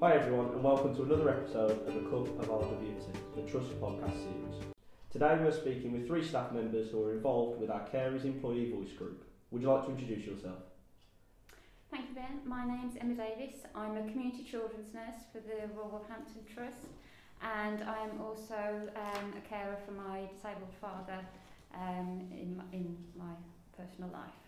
Hi everyone and welcome to another episode of the Club of the Beauty, the Trust podcast series. Today we are speaking with three staff members who are involved with our Carers Employee Voice Group. Would you like to introduce yourself? Thank you, Ben. My name's Emma Davis. I'm a community children's nurse for the Royal Wolverhampton Trust, and I am also um, a carer for my disabled father um, in, in my personal life.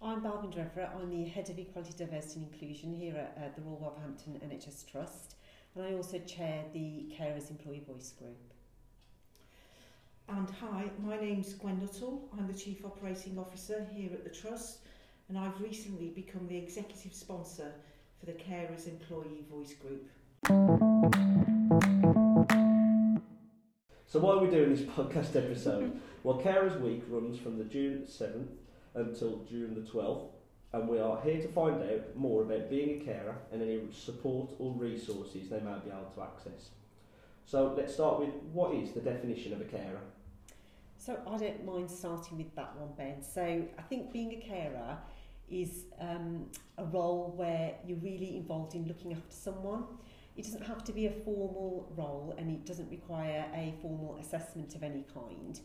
I'm Balvinder Everitt. I'm the Head of Equality, Diversity and Inclusion here at uh, the Royal Wolverhampton NHS Trust, and I also chair the Carers Employee Voice Group. And hi, my name's Gwen Nuttall. I'm the Chief Operating Officer here at the Trust, and I've recently become the Executive Sponsor for the Carers Employee Voice Group. So why are we doing this podcast episode? well, Carers Week runs from the June 7th until June the 12th, and we are here to find out more about being a carer and any support or resources they may be able to access. So let's start with what is the definition of a carer? So I don't mind starting with that one, Ben. So I think being a carer is um, a role where you're really involved in looking after someone. It doesn't have to be a formal role and it doesn't require a formal assessment of any kind.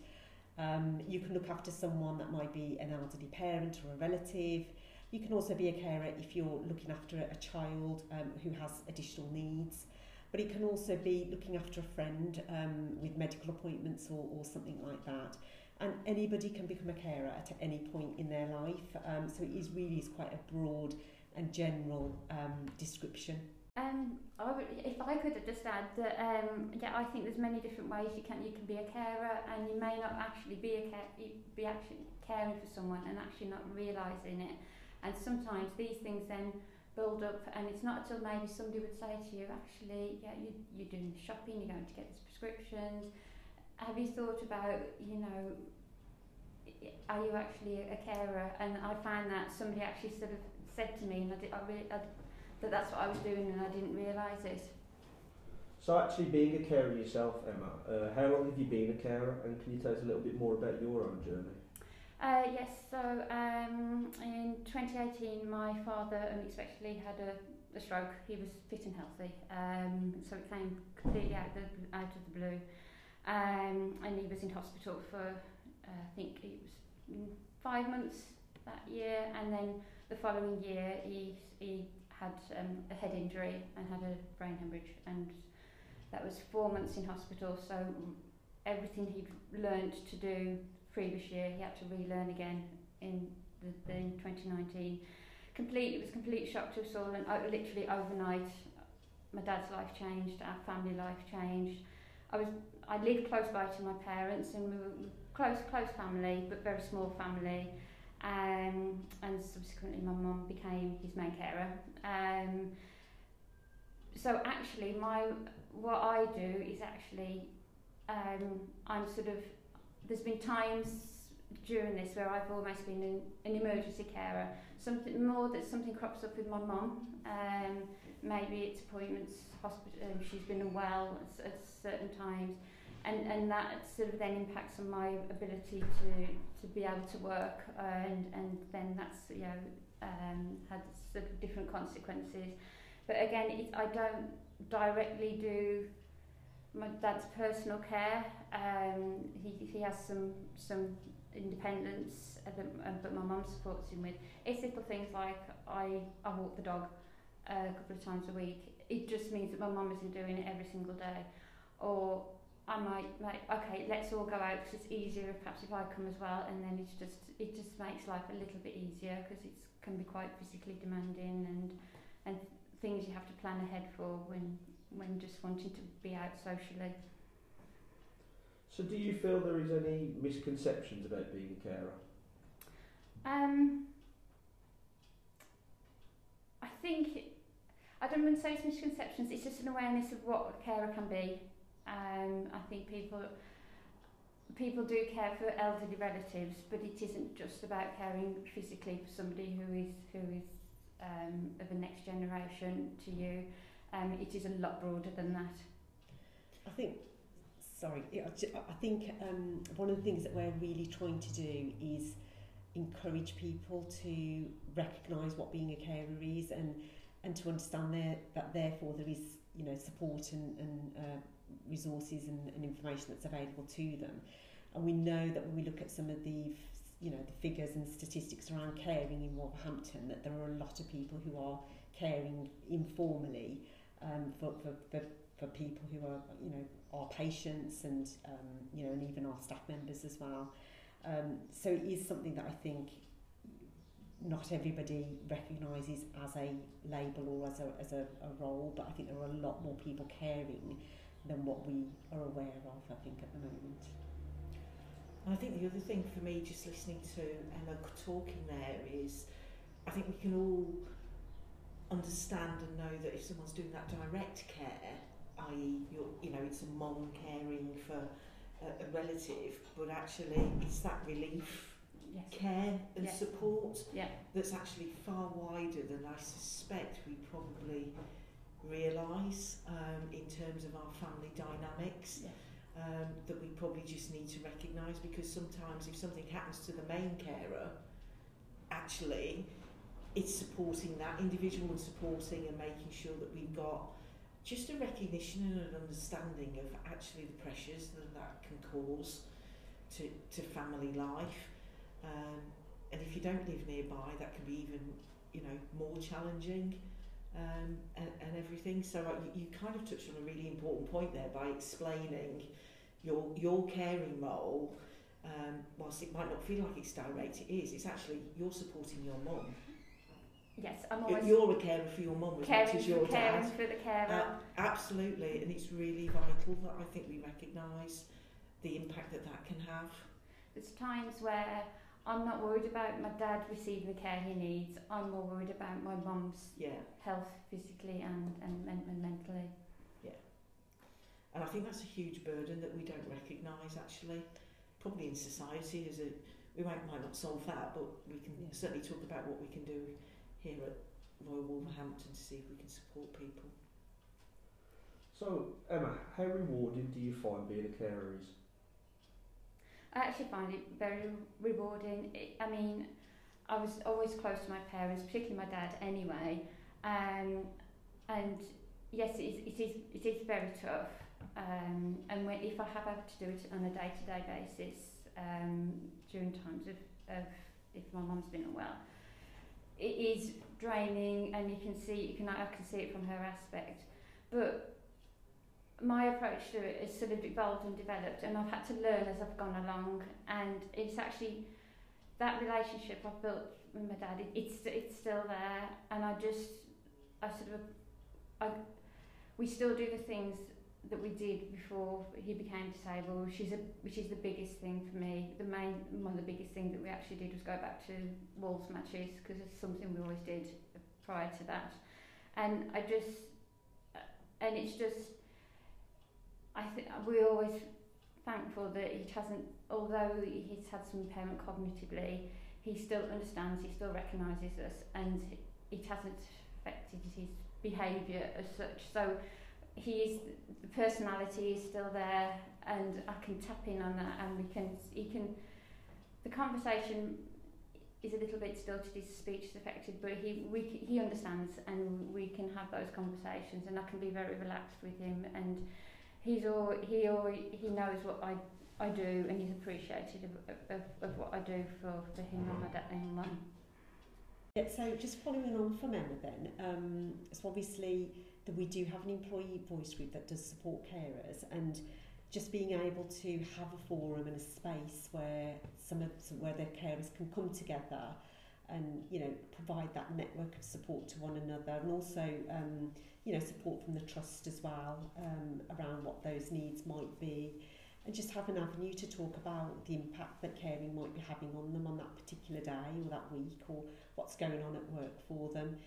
Um, you can look after someone that might be an elderly parent or a relative. You can also be a carer if you're looking after a child um, who has additional needs. But it can also be looking after a friend um, with medical appointments or, or something like that. And anybody can become a carer at any point in their life. Um, so it is really is quite a broad and general um, description. Um, I would, if I could just add that, um, yeah, I think there's many different ways you can you can be a carer, and you may not actually be a care, be actually caring for someone and actually not realising it. And sometimes these things then build up, and it's not until maybe somebody would say to you, actually, yeah, you you're doing the shopping, you're going to get these prescriptions. Have you thought about, you know, are you actually a carer? And I found that somebody actually sort of said to me, and I, did, I really, I, that that's what I was doing and I didn't realise it. So actually being a carer yourself, Emma, uh, how long have you been a carer and can you tell us a little bit more about your own journey? Uh, yes, so um, in 2018 my father unexpectedly had a, a stroke. He was fit and healthy, um, so it came completely out, the, out of the blue. Um, and he was in hospital for, uh, I think it was five months that year, and then the following year he, he had um, a head injury and had a brain hemorrhage and that was four months in hospital so everything he'd learned to do previous year he had to relearn again in the, the in 2019 complete it was complete shock to us all and uh, literally overnight my dad's life changed our family life changed. I was I lived close by to my parents and we were close close family but very small family um, and subsequently my mum became his main carer. Um, so actually, my what I do is actually um, I'm sort of there's been times during this where I've almost been an, an emergency carer. Something more that something crops up with my mum. Um, maybe it's appointments, hospital. Um, she's been unwell at, at certain times and and that sort of then impacts on my ability to to be able to work uh, and and then that's you know um, had sort of different consequences. But again it, I don't directly do my dad's personal care. Um, he, he has some some independence uh, but my mum supports him with. It's little things like I, I walk the dog uh, a couple of times a week. It just means that my mum isn't doing it every single day. Or I might like okay let's all go out because it's easier if perhaps if I come as well and then it's just it just makes life a little bit easier because it can be quite physically demanding and and things you have to plan ahead for when when just wanting to be out socially. So do you feel there is any misconceptions about being a carer? Um, I think I don't want to say it's misconceptions. It's just an awareness of what a carer can be Um, I think people people do care for elderly relatives, but it isn't just about caring physically for somebody who is who is um, of the next generation to you. Um, it is a lot broader than that. I think, sorry, I think um, one of the things that we're really trying to do is encourage people to recognise what being a carer is and and to understand that therefore there is you know support and, and uh, resources and, and information that's available to them. And we know that when we look at some of the you know the figures and statistics around caring in Wolverhampton, that there are a lot of people who are caring informally um, for, for, for, for people who are you know our patients and um, you know and even our staff members as well. Um, so it is something that I think not everybody recognises as a label or as a, as a, a role, but I think there are a lot more people caring than what we are aware of, I think, at the moment. I think the other thing for me, just listening to Emma talking there, is I think we can all understand and know that if someone's doing that direct care, i.e., you're, you know, it's a mom caring for a, a relative, but actually it's that relief Yes. care and Yeah. support Yeah. that's actually far wider than I suspect we probably realise um, in terms of our family dynamics Yeah. um, that we probably just need to recognise because sometimes if something happens to the main carer, actually it's supporting that individual and supporting and making sure that we've got just a recognition and an understanding of actually the pressures that that can cause to, to family life. Um, and if you don't live nearby, that can be even, you know, more challenging um, and, and everything. So uh, you, you kind of touched on a really important point there by explaining your your caring role. Um, whilst it might not feel like it's direct, it is. It's actually you're supporting your mum. Yes, I'm always you're a carer for your mum as much as your caring dad. for the carer. Uh, absolutely, and it's really vital that I think we recognise the impact that that can have. There's times where I'm not worried about my dad receiving the care he needs. I'm more worried about my mum's Yeah. health physically and, and, men- and mentally. And I think that's a huge burden that we don't recognise actually. Probably in society as a we might, might not solve that, but we can Yeah. certainly talk about what we can do here at Royal Wolverhampton to see if we can support people. So, Emma, how rewarding do you find being a carer is? I actually find it very rewarding. I mean, I was always close to my parents, particularly my dad anyway. Um, and yes, it is, it is, it is very tough. Um, and when, if I have had to do it on a day-to-day basis um, during times of, of if my mum's been unwell, it is draining, and you can see you can I can see it from her aspect. But my approach to it has sort of evolved and developed, and I've had to learn as I've gone along. And it's actually that relationship I've built with my dad. It, it's it's still there, and I just I sort of I we still do the things that we did before he became disabled, which is a, which is the biggest thing for me. The main one of the biggest things that we actually did was go back to Wolves matches because it's something we always did prior to that, and I just and it's just I think we're always thankful that he hasn't, although he's had some impairment cognitively, he still understands, he still recognises us, and it hasn't affected his behaviour as such. So he is, the personality is still there, and I can tap in on that, and we can, he can, the conversation is a little bit stilted, his speech is affected, but he, we, he understands, and we can have those conversations, and I can be very relaxed with him, and he's all he all he knows what I I do and he's appreciated of, of, of what I do for, for him and my dad and mum. Yeah, so just following on from Emma then, um, so obviously that we do have an employee voice group that does support carers and just being able to have a forum and a space where some of some, where their carers can come together and you know provide that network of support to one another and also um, you know support from the trust as well um, around what those needs might be. And just have an avenue to talk about the impact that caring might be having on them on that particular day or that week or what's going on at work for them.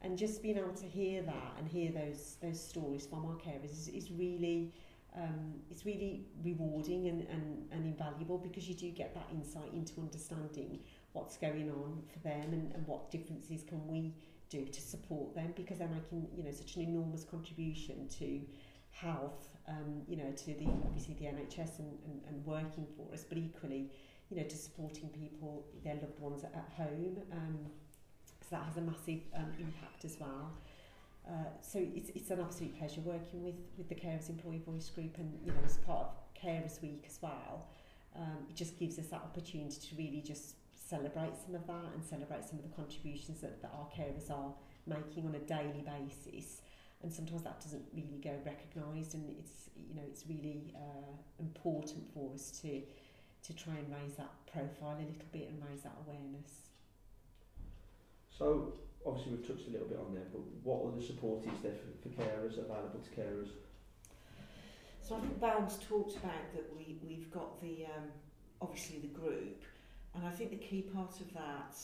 And just being able to hear that and hear those those stories from our carers is, is really um, it's really rewarding and, and, and invaluable because you do get that insight into understanding what's going on for them and, and what differences can we do to support them because they're making you know such an enormous contribution to health um, you know to the obviously the NHS and, and, and working for us but equally you know to supporting people their loved ones at, at home um, so that has a massive um, impact as well Uh, so it's, it's an absolute pleasure working with, with the Carers Employee Voice Group and you know as part of Carers Week as well. Um, it just gives us that opportunity to really just celebrate some of that and celebrate some of the contributions that, that our carers are making on a daily basis. And sometimes that doesn't really go recognised, and it's you know it's really uh, important for us to to try and raise that profile a little bit and raise that awareness. So, obviously, we've touched a little bit on there, but what other support is there for, for carers, available to carers? So I think Bounds talked about that we, we've got the, um, obviously the group, and I think the key part of that,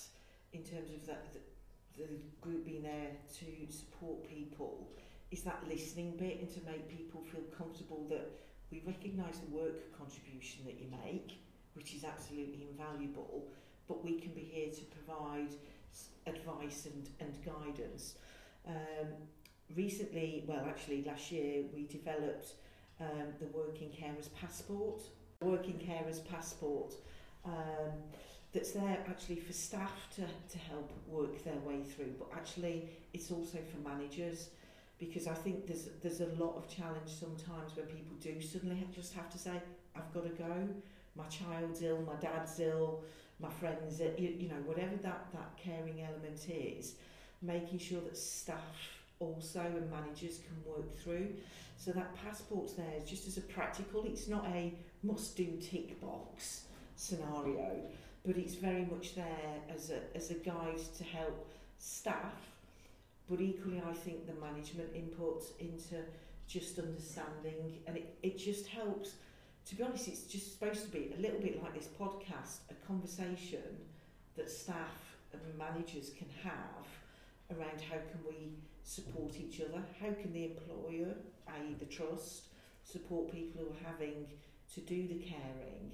in terms of that, the, the group being there to support people, is that listening bit and to make people feel comfortable that we recognise the work contribution that you make, which is absolutely invaluable, but we can be here to provide advice and, and guidance. Um, recently, well actually last year, we developed um, the Working Carers Passport. Working Carers Passport um, that's there actually for staff to, to help work their way through, but actually it's also for managers because I think there's there's a lot of challenge sometimes when people do suddenly just have to say, I've got to go, my child's ill, my dad's ill, my friends, you, you know, whatever that, that caring element is, making sure that staff also and managers can work through. So that passport's there. Just as a practical, it's not a must do tick box scenario, but it's very much there as a, as a guide to help staff, but equally I think the management input into just understanding and it, it just helps to be honest it's just supposed to be a little bit like this podcast a conversation that staff and managers can have around how can we support each other how can the employer i.e. the trust, support people who are having to do the caring.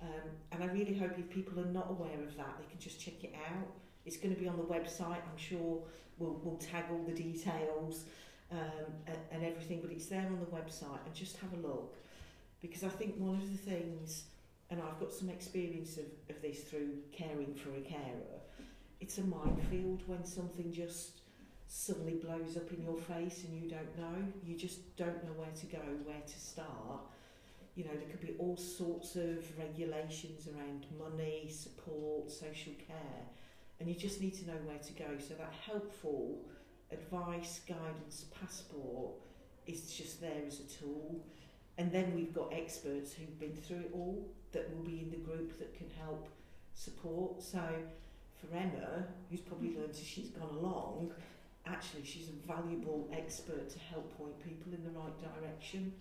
Um, and I really hope if people are not aware of that, they can just check it out. It's going to be on the website. I'm sure we'll, we'll tag all the details um, and, and everything, but it's there on the website and just have a look. Because I think one of the things, and I've got some experience of, of this through caring for a carer, it's a minefield when something just suddenly blows up in your face and you don't know. You just don't know where to go, where to start. You know, there could be all sorts of regulations around money, support, social care, and you just need to know where to go. So that helpful advice, guidance, passport is just there as a tool. And then we've got experts who've been through it all that will be in the group that can help support. So for Emma, who's probably learned as she's gone along, actually she's a valuable expert to help point people in the right direction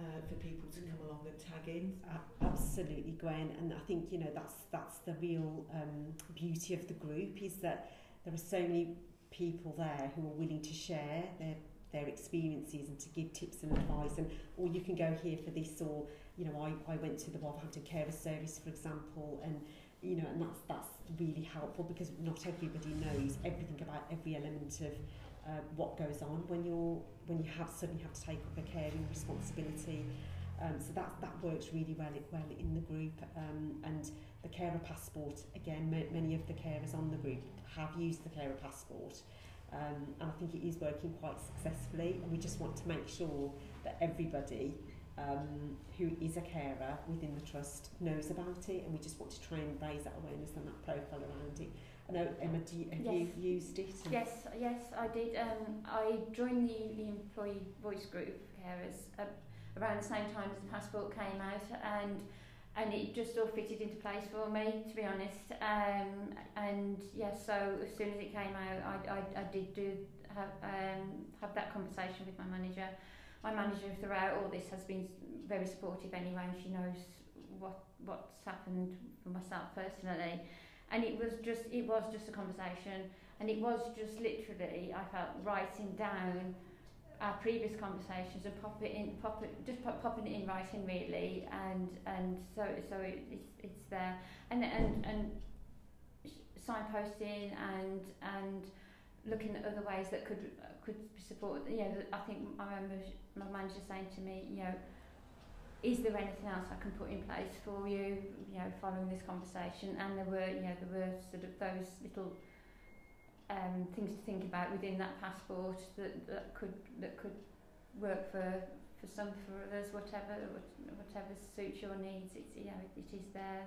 uh, for people to come along and tag in. Absolutely, Gwen, and I think you know that's that's the real um, beauty of the group is that there are so many people there who are willing to share their their experiences and to give tips and advice and or you can go here for this or you know I, I went to the Wolverhampton Carer Service for example and you know, and that's that's really helpful because not everybody knows everything about every element of uh, what goes on when you're when you have suddenly have to take up a caring responsibility. Um, so that that works really well well in the group. Um, and the carer passport again, ma many of the carers on the group have used the carer passport. Um, and I think it is working quite successfully and we just want to make sure that everybody um, who is a carer within the trust knows about it and we just want to try and raise that awareness and that profile around it. Know, Emma, do you, have yes. you used it? Yes, yes, I did. Um, I joined the, the employee voice group carers uh, around the same time as the passport came out and and it just all fitted into place for me to be honest um, and yeah so as soon as it came out I, I, I did do have, um, have that conversation with my manager my manager throughout all this has been very supportive anyway and she knows what what's happened for myself personally and it was just it was just a conversation. And it was just literally I felt writing down our previous conversations and pop it in pop it just pop, popping it in writing really. And and so so it, it's it's there. And and and signposting and and looking at other ways that could could support you know I think I remember my manager saying to me, you know, is there anything else I can put in place for you, you know, following this conversation? And there were, you know, there were sort of those little um, things to think about within that passport that, that could that could work for for some for others whatever whatever suits your needs it's you know it, it is there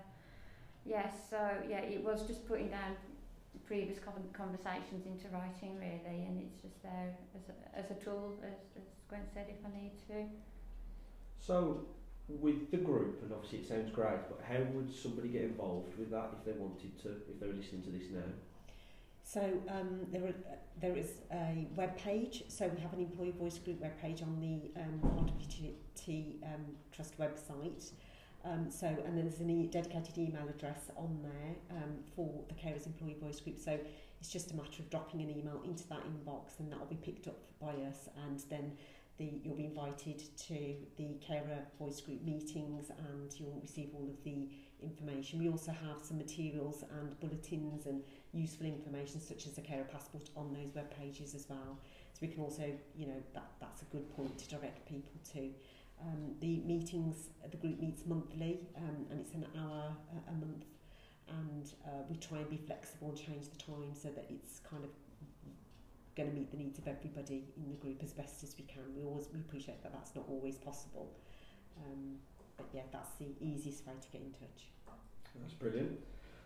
yes so yeah it was just putting down previous conversations into writing really and it's just there as a, as a tool as, as Gwen said if I need to So, with the group, and obviously it sounds great, but how would somebody get involved with that if they wanted to, if they were listening to this now? So um, there, are, there is a web page. So we have an employee voice group web page on the um, RWT um, Trust website. Um, so and then there's a e- dedicated email address on there um, for the carers employee voice group. So it's just a matter of dropping an email into that inbox, and that will be picked up by us, and then the you'll be invited to the carer voice group meetings, and you'll receive all of the information. We also have some materials and bulletins and useful information such as the carer passport on those web pages as well. So we can also, you know, that that's a good point to direct people to. Um, the meetings, the group meets monthly um, and it's an hour a, a month and uh, we try and be flexible and change the time so that it's kind of going to meet the needs of everybody in the group as best as we can. We always we appreciate that that's not always possible. Um, but yeah, that's the easiest way to get in touch. That's brilliant.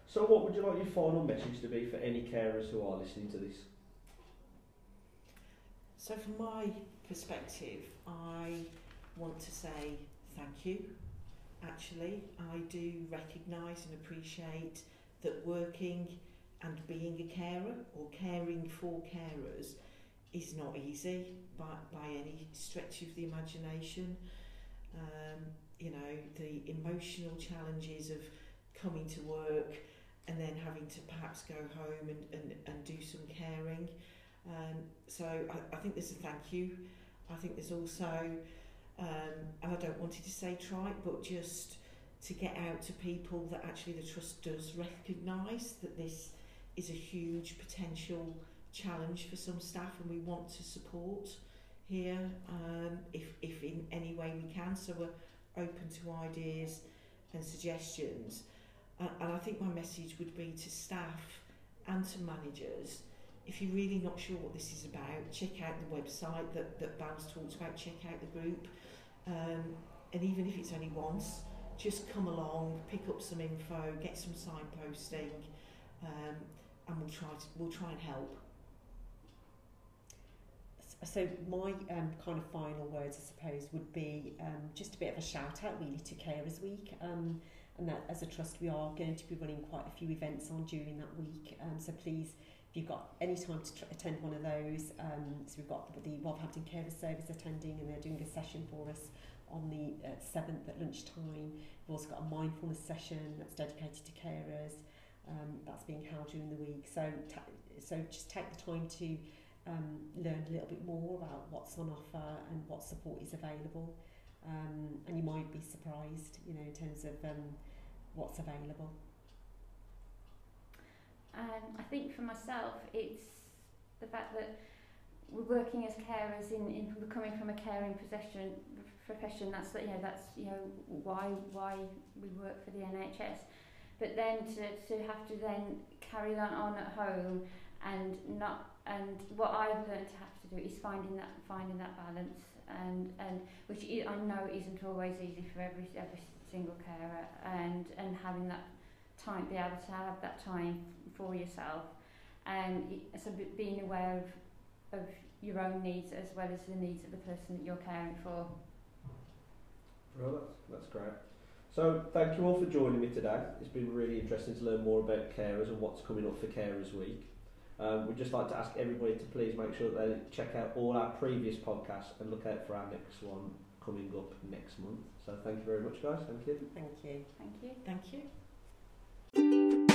So, what would you like your final message to be for any carers who are listening to this? So from my perspective, I want to say thank you. Actually, I do recognise and appreciate that working and being a carer or caring for carers is not easy by, by any stretch of the imagination. Um, you know, the emotional challenges of coming to work and then having to perhaps go home and, and, and do some caring. Um, so I, I think there's a thank you. I think there's also, um, and I don't want it to say trite, but just to get out to people that actually the trust does recognise that this is a huge potential challenge for some staff and we want to support here um, if, if in any way we can. So we're open to ideas and suggestions. Uh, and I think my message would be to staff and to managers if you're really not sure what this is about, check out the website that, that Bams talks about, check out the group. Um, and even if it's only once, just come along, pick up some info, get some signposting, um, and we'll try to, we'll try and help. So my um, kind of final words, I suppose, would be um, just a bit of a shout out really to Carers Week. Um, and that as a trust we are going to be running quite a few events on during that week. Um, so please, if you've got any time to attend one of those, um, so we've got the Wolverhampton Carers Service attending and they're doing a session for us on the uh, 7th at lunchtime. We've also got a mindfulness session that's dedicated to carers. Um, that's being held during the week. So, so just take the time to um, learn a little bit more about what's on offer and what support is available. Um, and you might be surprised, you know, in terms of um, what's available. Um, I think for myself, it's the fact that we're working as carers in, in coming from a caring profession. Profession that's you know that's you know why why we work for the NHS, but then to to have to then carry that on at home and not and what I've learned to have to do is finding that finding that balance and and which I know isn't always easy for every every single carer and and having that time be able to have that time for yourself and so being aware of of your own needs as well as the needs of the person that you're caring for. Well, that's, that's great. So, thank you all for joining me today. It's been really interesting to learn more about carers and what's coming up for Carers Week. Um, we'd just like to ask everybody to please make sure that they check out all our previous podcasts and look out for our next one coming up next month. So, thank you very much, guys. Thank you. Thank you. Thank you. Thank you.